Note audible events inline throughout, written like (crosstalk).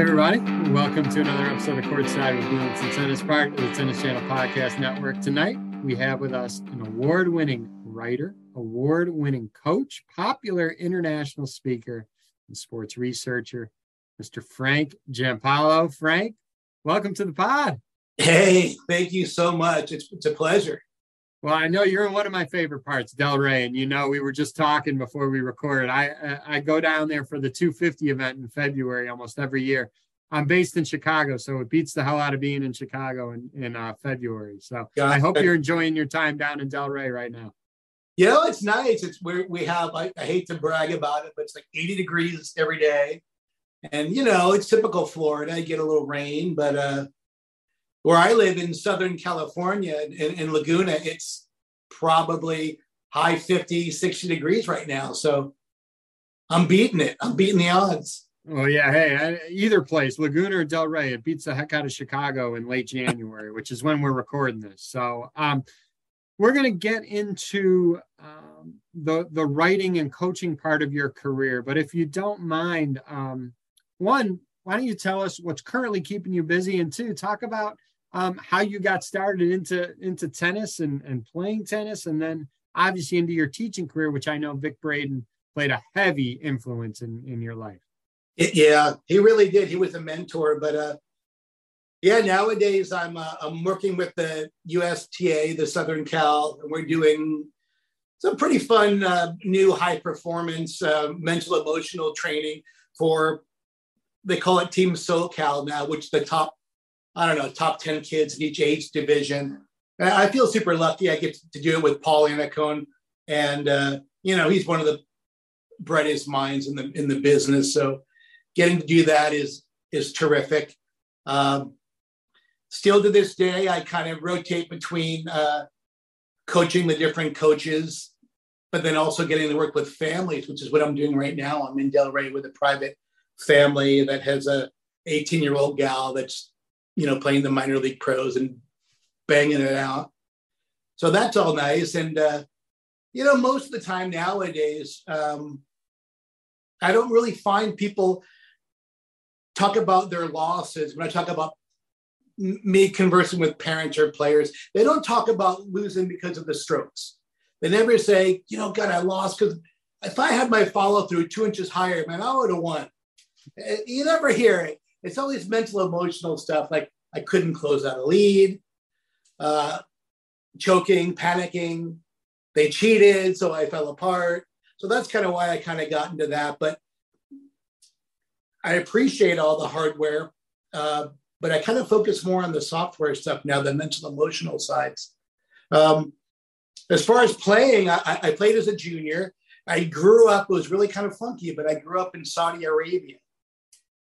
everybody. Welcome to another episode of Courtside with Bloomington Tennis Park, the Tennis Channel Podcast Network. Tonight, we have with us an award winning writer, award winning coach, popular international speaker, and sports researcher, Mr. Frank Giampaolo. Frank, welcome to the pod. Hey, thank you so much. It's, it's a pleasure. Well, I know you're in one of my favorite parts, Delray, and you know we were just talking before we recorded. I I go down there for the 250 event in February almost every year. I'm based in Chicago, so it beats the hell out of being in Chicago in in uh, February. So I hope you're enjoying your time down in Delray right now. You know, it's nice. It's where we have. I, I hate to brag about it, but it's like 80 degrees every day, and you know it's typical Florida. I get a little rain, but uh, where I live in Southern California in, in Laguna, it's probably high 50, 60 degrees right now. So I'm beating it. I'm beating the odds. Oh yeah, hey, either place, Laguna or Delray, it beats the heck out of Chicago in late January, (laughs) which is when we're recording this. So um, we're going to get into um, the the writing and coaching part of your career. But if you don't mind, um, one, why don't you tell us what's currently keeping you busy, and two, talk about um, how you got started into into tennis and, and playing tennis, and then obviously into your teaching career, which I know Vic Braden played a heavy influence in in your life. Yeah, he really did. He was a mentor, but uh, yeah, nowadays I'm uh, I'm working with the USTA, the Southern Cal, and we're doing some pretty fun uh, new high performance uh, mental emotional training for they call it Team SoCal now, which the top I don't know, top 10 kids in each age division. I feel super lucky. I get to do it with Paul Annacone. And, uh, you know, he's one of the brightest minds in the, in the business. So getting to do that is, is terrific. Um, still to this day, I kind of rotate between uh, coaching the different coaches, but then also getting to work with families, which is what I'm doing right now. I'm in Delray with a private family that has a 18 year old gal that's you know, playing the minor league pros and banging it out. So that's all nice. And, uh, you know, most of the time nowadays, um, I don't really find people talk about their losses. When I talk about me conversing with parents or players, they don't talk about losing because of the strokes. They never say, you know, God, I lost because if I had my follow through two inches higher, man, I would have won. Eh, you never hear it it's all these mental emotional stuff like i couldn't close out a lead uh, choking panicking. They cheated so i fell apart. So that's kind of why i kind of got into that but i appreciate all the hardware uh, but i kind of focus more on the software stuff now the mental emotional sides. Um, as far as playing I, I played as a junior. I grew up it was really kind of funky but i grew up in saudi arabia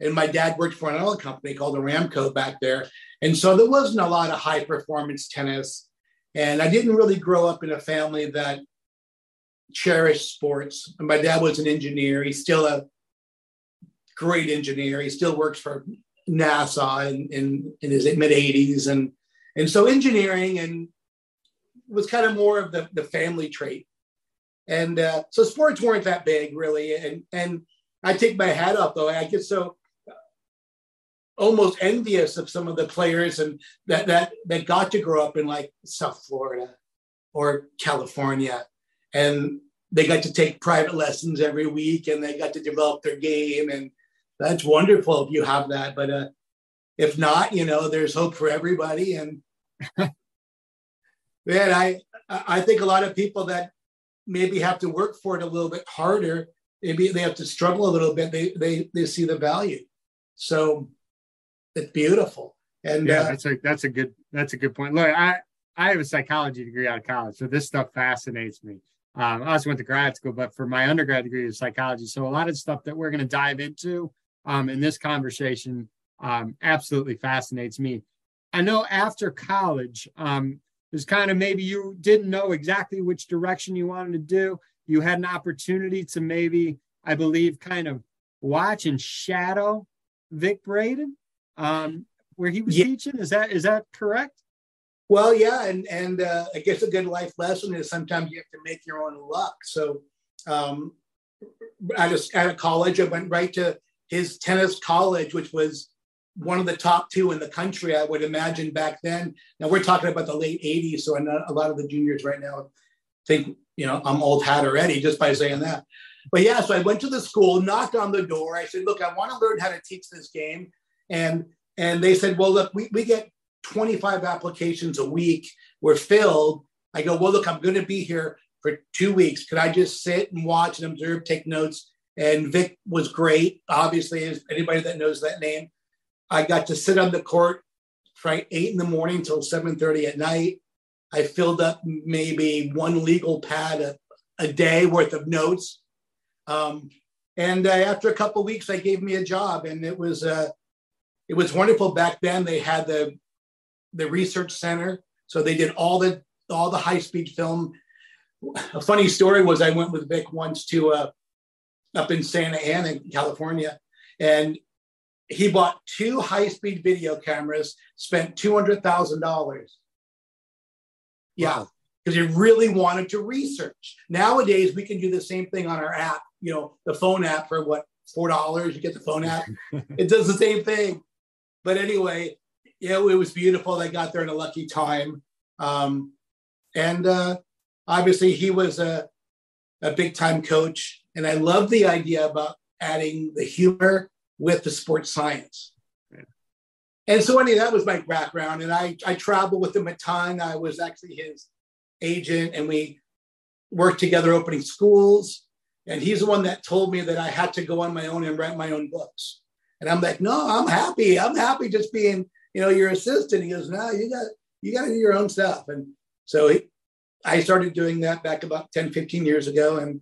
and my dad worked for another company called Aramco back there. And so there wasn't a lot of high performance tennis. And I didn't really grow up in a family that cherished sports. And my dad was an engineer. He's still a great engineer. He still works for NASA in, in, in his mid 80s. And, and so engineering and was kind of more of the, the family trait. And uh, so sports weren't that big really. And, and I take my hat off though. I get so almost envious of some of the players and that that that got to grow up in like South Florida or California, and they got to take private lessons every week, and they got to develop their game, and that's wonderful if you have that. But uh, if not, you know, there's hope for everybody, and (laughs) man, I I think a lot of people that maybe have to work for it a little bit harder maybe they have to struggle a little bit they they they see the value. So it's beautiful. And yeah, uh, that's a that's a good that's a good point. Look, I I have a psychology degree out of college, so this stuff fascinates me. Um, I also went to grad school, but for my undergrad degree is psychology. So a lot of stuff that we're going to dive into um, in this conversation um, absolutely fascinates me. I know after college, um, there's kind of maybe you didn't know exactly which direction you wanted to do. You had an opportunity to maybe, I believe, kind of watch and shadow Vic Braden um, where he was yeah. teaching. Is that is that correct? Well, yeah, and and uh, I guess a good life lesson is sometimes you have to make your own luck. So, um, out of out of college, I went right to his tennis college, which was one of the top two in the country, I would imagine back then. Now we're talking about the late 80s, so a lot of the juniors right now think, you know, I'm old hat already just by saying that. But yeah, so I went to the school, knocked on the door. I said, look, I want to learn how to teach this game. And and they said, well, look, we, we get 25 applications a week. We're filled. I go, well, look, I'm going to be here for two weeks. Could I just sit and watch and observe, take notes? And Vic was great. Obviously, as anybody that knows that name, I got to sit on the court from eight in the morning till 7:30 at night. I filled up maybe one legal pad a, a day worth of notes. Um, and uh, after a couple weeks, they gave me a job, and it was uh, it was wonderful. Back then, they had the the research center, so they did all the all the high speed film. A funny story was I went with Vic once to uh, up in Santa Ana, California, and he bought two high speed video cameras, spent two hundred thousand dollars. Yeah, because he really wanted to research. Nowadays, we can do the same thing on our app. You know, the phone app for what four dollars. You get the phone app. (laughs) it does the same thing. But anyway, yeah, it was beautiful. They got there in a lucky time. Um, and uh, obviously, he was a, a big time coach. And I love the idea about adding the humor with the sports science. Yeah. And so, anyway, that was my background. And I, I traveled with him a ton. I was actually his agent, and we worked together opening schools. And he's the one that told me that I had to go on my own and write my own books. And I'm like, no, I'm happy. I'm happy just being you know, your assistant. He goes, no, you got, you got to do your own stuff. And so he, I started doing that back about 10, 15 years ago. And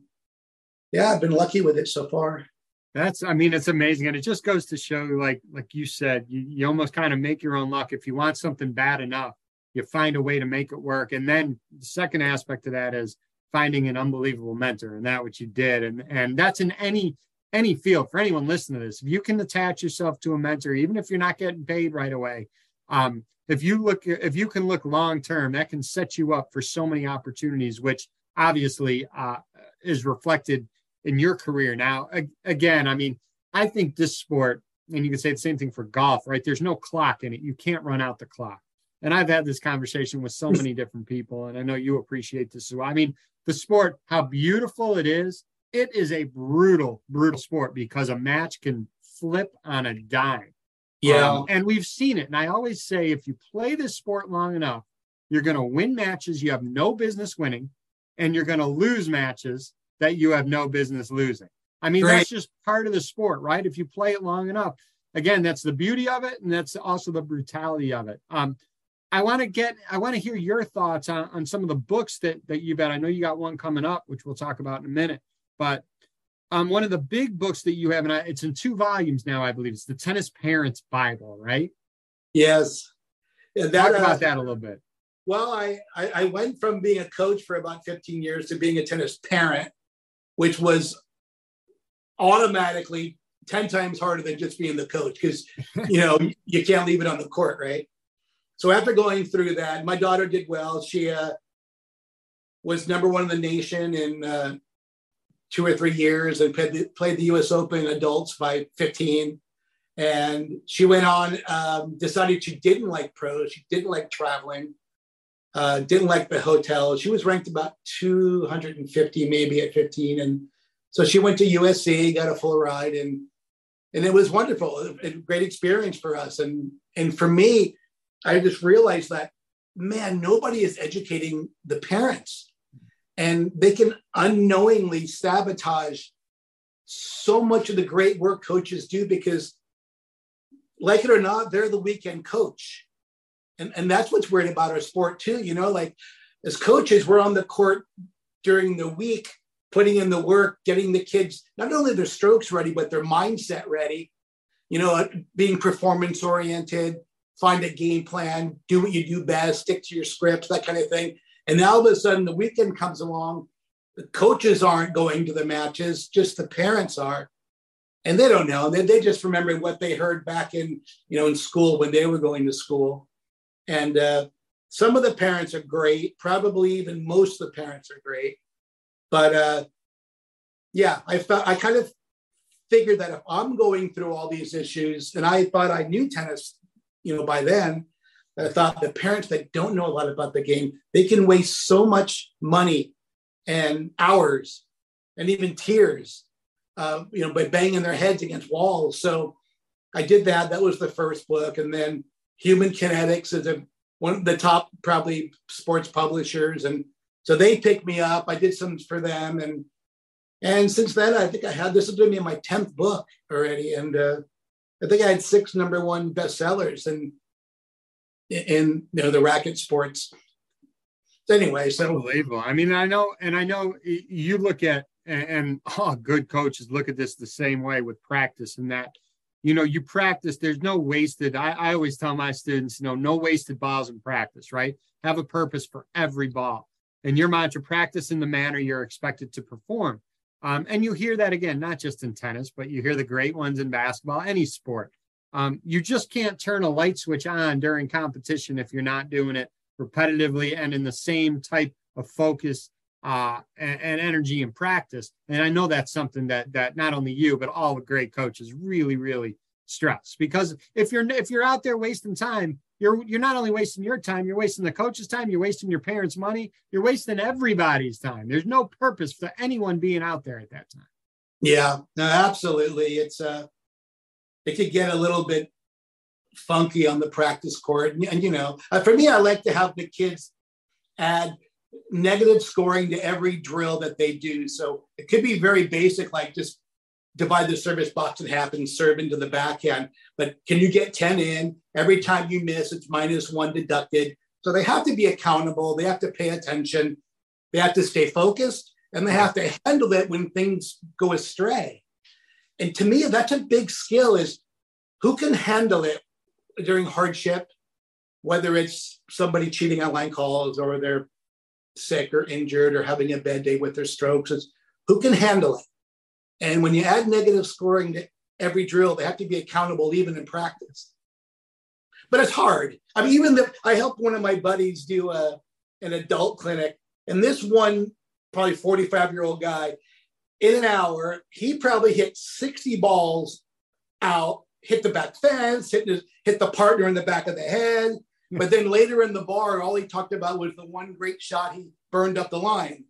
yeah, I've been lucky with it so far. That's, I mean, it's amazing. And it just goes to show, like, like you said, you, you almost kind of make your own luck. If you want something bad enough, you find a way to make it work. And then the second aspect of that is finding an unbelievable mentor. And that what you did. And, and that's in any, any field for anyone listening to this if you can attach yourself to a mentor even if you're not getting paid right away um, if you look if you can look long term that can set you up for so many opportunities which obviously uh, is reflected in your career. Now again i mean i think this sport and you can say the same thing for golf right? There's no clock in it. You can't run out the clock. And i've had this conversation with so (laughs) many different people and i know you appreciate this as well. I mean the sport how beautiful it is it is a brutal, brutal sport because a match can flip on a dime. Yeah. Um, and we've seen it. And I always say if you play this sport long enough, you're going to win matches you have no business winning, and you're going to lose matches that you have no business losing. I mean, that's just part of the sport, right? If you play it long enough. Again, that's the beauty of it, and that's also the brutality of it. Um, I want to get, I want to hear your thoughts on, on some of the books that that you've got. I know you got one coming up, which we'll talk about in a minute. But um, one of the big books that you have, and I, it's in two volumes now, I believe. It's the Tennis Parents Bible, right? Yes. That, Talk about uh, that a little bit. Well, I, I, I went from being a coach for about 15 years to being a tennis parent, which was automatically 10 times harder than just being the coach because (laughs) you know you can't leave it on the court right so after going through that my daughter did well she uh, was number one in the nation in uh, two or three years and played the, played the U.S. Open adults by 15. And she went on, um, decided she didn't like pros. She didn't like traveling, uh, didn't like the hotel. She was ranked about 250 maybe at 15. And so she went to USC, got a full ride, and and it was wonderful, a great experience for us. And and for me, I just realized that man, nobody is educating the parents and they can unknowingly sabotage so much of the great work coaches do because like it or not they're the weekend coach. And and that's what's weird about our sport too you know like as coaches we're on the court during the week putting in the work getting the kids not only their strokes ready but their mindset ready you know uh, being performance oriented find a game plan do what you do best stick to your scripts that kind of thing and now all of a sudden the weekend comes along, the coaches aren't going to the matches, just the parents are. And they don't know. They, they just remember what they heard back in, you know, in school when they were going to school. And uh, some of the parents are great. Probably even most of the parents are great. But uh, yeah, I felt I kind of figured that if I'm going through all these issues, and I thought I knew tennis, you know, by then, I thought the parents that don't know a lot about the game, they can waste so much money and hours and even tears, uh, you know, by banging their heads against walls. So I did that. That was the first book, and then Human Kinetics is a, one of the top probably sports publishers, and so they picked me up. I did some for them, and and since then, I think I had this is going to be my tenth book already, and uh, I think I had six number one bestsellers, and in you know the racket sports. Anyway, so unbelievable. I mean, I know, and I know you look at and, and oh, good coaches look at this the same way with practice, and that you know you practice. There's no wasted. I, I always tell my students, you know, no wasted balls in practice. Right? Have a purpose for every ball, and your mantra: practice in the manner you're expected to perform. Um, and you hear that again, not just in tennis, but you hear the great ones in basketball, any sport. Um, you just can't turn a light switch on during competition if you're not doing it repetitively and in the same type of focus uh, and, and, energy in practice. And I know that's something that that not only you but all the great coaches really really stress because if you're if you're out there wasting time, you're you're not only wasting your time, you're wasting the coach's time, you're wasting your parents' money, you're wasting everybody's time. There's no purpose for anyone being out there at that time. Yeah, no, absolutely. It's uh it could get a little bit funky on the practice court. And, and you know, uh, for me, I like to have the kids add negative scoring to every drill that they do. So it could be very basic, like just divide the service box in half and serve into the backhand. But can you get 10 in? Every time you miss, it's minus one deducted. So they have to be accountable. They have to pay attention. They have to stay focused and they have to handle it when things go astray and to me that's a big skill is who can handle it during hardship whether it's somebody cheating on line calls or they're sick or injured or having a bad day with their strokes it's who can handle it. And when you add negative scoring to every drill they have to be accountable even in practice. But it's hard. I mean even the, i helped one of my buddies do a, an adult clinic and this one probably 45 year old guy in an hour, he probably hit 60 balls out, hit the back fence, hit, the, hit the partner in the back of the head. But then later in the bar, all he talked about was the one great shot he burned up the line.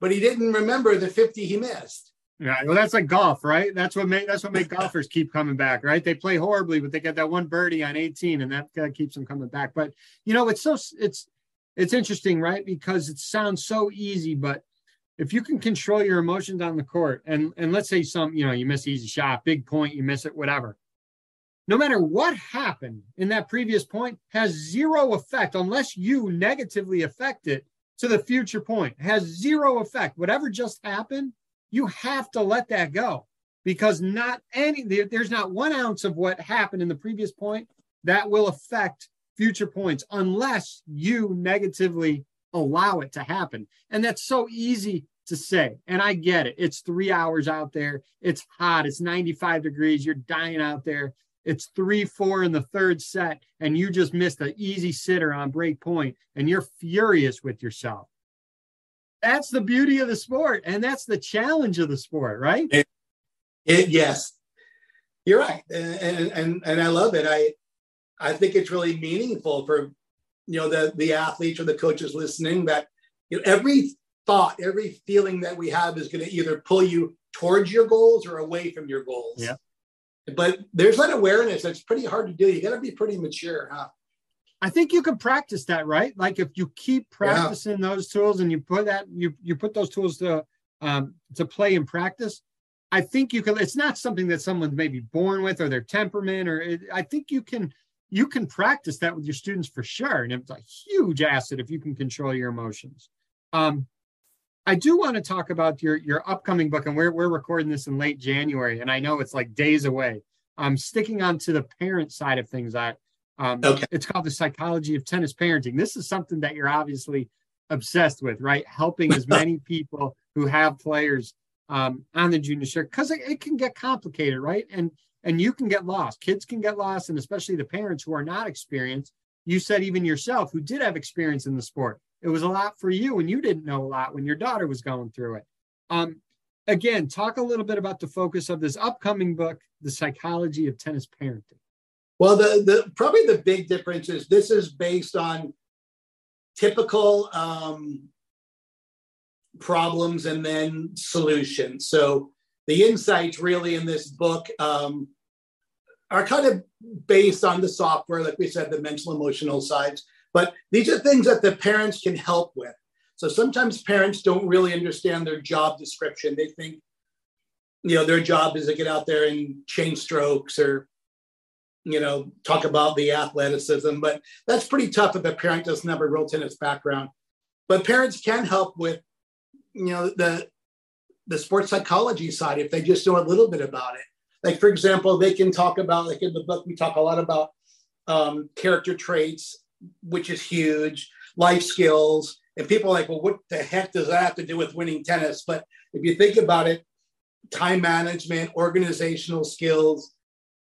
But he didn't remember the 50 he missed. Yeah, well, that's like golf, right? That's what make that's what make golfers keep coming back, right? They play horribly, but they get that one birdie on 18, and that uh, keeps them coming back. But you know, it's so it's it's interesting, right? Because it sounds so easy, but if you can control your emotions on the court and and let's say some you know you miss easy shot big point you miss it whatever. No matter what happened in that previous point has zero effect unless you negatively affect it to the future point. Has zero effect. Whatever just happened you have to let that go because not any there's not one ounce of what happened in the previous point that will affect future points unless you negatively allow it to happen. And that's so easy to say. And I get it. It's three hours out there. It's hot. It's 95 degrees. You're dying out there. It's three, four in the third set, and you just missed an easy sitter on break point, and you're furious with yourself. That's the beauty of the sport, and that's the challenge of the sport, right? It, it, yes, you're right, and, and and I love it. I I think it's really meaningful for you know the the athletes or the coaches listening that you know every thought, every feeling that we have is going to either pull you towards your goals or away from your goals. Yeah. But there's that awareness that's pretty hard to do. You got to be pretty mature, huh? I think you can practice that, right? Like if you keep practicing yeah. those tools and you put that you you put those tools to um, to play in practice, I think you can. It's not something that someone's maybe born with or their temperament, or it, I think you can you can practice that with your students for sure, and it's a huge asset if you can control your emotions. Um, I do want to talk about your your upcoming book, and we're we're recording this in late January, and I know it's like days away. I'm sticking on to the parent side of things. I um, okay. it's called the psychology of tennis parenting. This is something that you're obviously obsessed with, right? Helping as (laughs) many people who have players um, on the junior circuit because it, it can get complicated, right? And and you can get lost. Kids can get lost, and especially the parents who are not experienced. You said even yourself, who did have experience in the sport, it was a lot for you and you didn't know a lot when your daughter was going through it um, again, talk a little bit about the focus of this upcoming book, The Psychology of Tennis Parenting. Well, the, the probably the big difference is this is based on typical um, problems and then solutions. So the insights really in this book um, are kind of based on the software, like we said, the mental emotional sides. But these are things that the parents can help with. So sometimes parents don't really understand their job description. They think, you know, their job is to get out there and change strokes or, you know, talk about the athleticism. But that's pretty tough if a parent doesn't have a real tennis background. But parents can help with, you know, the the sports psychology side if they just know a little bit about it. Like for example, they can talk about like in the book we talk a lot about um, character traits, which is huge, life skills, and people are like, well, what the heck does that have to do with winning tennis? But if you think about it, time management, organizational skills,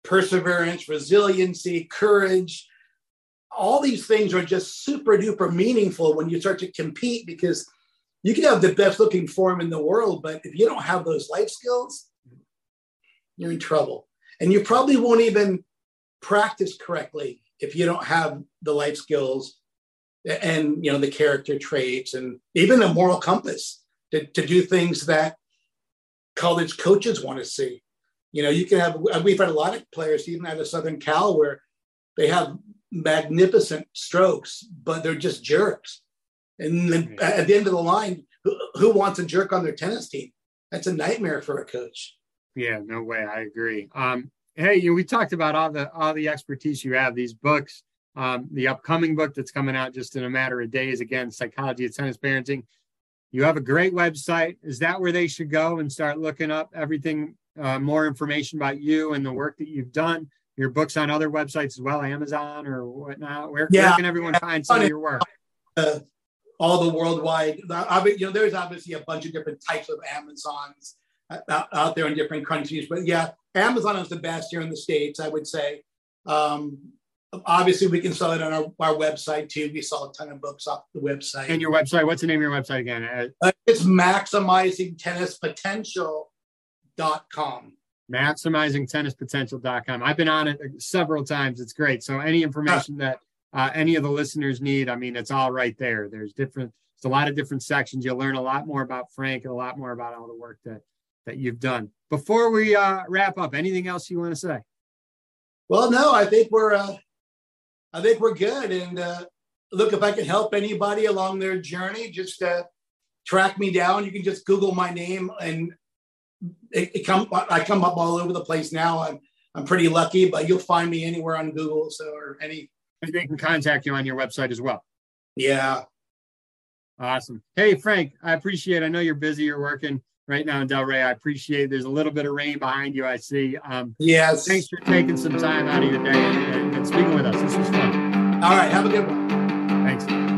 perseverance, resiliency, courage, all these things are just super duper meaningful when you start to compete because you can have the best looking form in the world, but if you don't have those life skills, you're in trouble. And you probably won't even practice correctly if you don't have the life skills and you know the character traits and even a moral compass to, to do things that college coaches want to see. You know you can have we've had a lot of players even at a southern cal where they have magnificent strokes but they're just jerks. And then at the end of the line who, who wants a jerk on their tennis team? That's a nightmare for a coach. Yeah no way. I agree. Um hey you we talked about all the all the expertise you have these books um, the upcoming book that's coming out just in a matter of days again psychology of tennis parenting. You have a great website. Is that where they should go and start looking up everything uh, more information about you and the work that you've done? Your books on other websites as well amazon or whatnot? Where, yeah. where can everyone find some of your work? Uh, all the worldwide you know there's obviously a bunch of different types of amazons out, out there in different countries but yeah amazon is the best here in the states i would say um, obviously we can sell it on our, our website too. We sell a ton of books off the website. And your website, what's the name of your website again? Uh, it's maximizingtennispotential.com. Maximizingtennispotential.com. I've been on it several times. It's great. So any information that uh, any of the listeners need, I mean, it's all right there. There's different, it's a lot of different sections. You'll learn a lot more about Frank and a lot more about all the work that that you've done. Before we uh, wrap up, anything else you want to say? Well, no, I think we're uh, I think we're good. And uh, look, if I can help anybody along their journey, just uh, track me down. You can just Google my name, and it, it come. I come up all over the place now. I'm I'm pretty lucky, but you'll find me anywhere on Google. So or any. And they can contact you on your website as well. Yeah. Awesome. Hey Frank, I appreciate. It. I know you're busy. You're working right now in Delray. I appreciate. It. There's a little bit of rain behind you. I see. Um, yes. Thanks for taking some time out of your day and, and speaking with us. This was fun. All right. Have a good one. Thanks.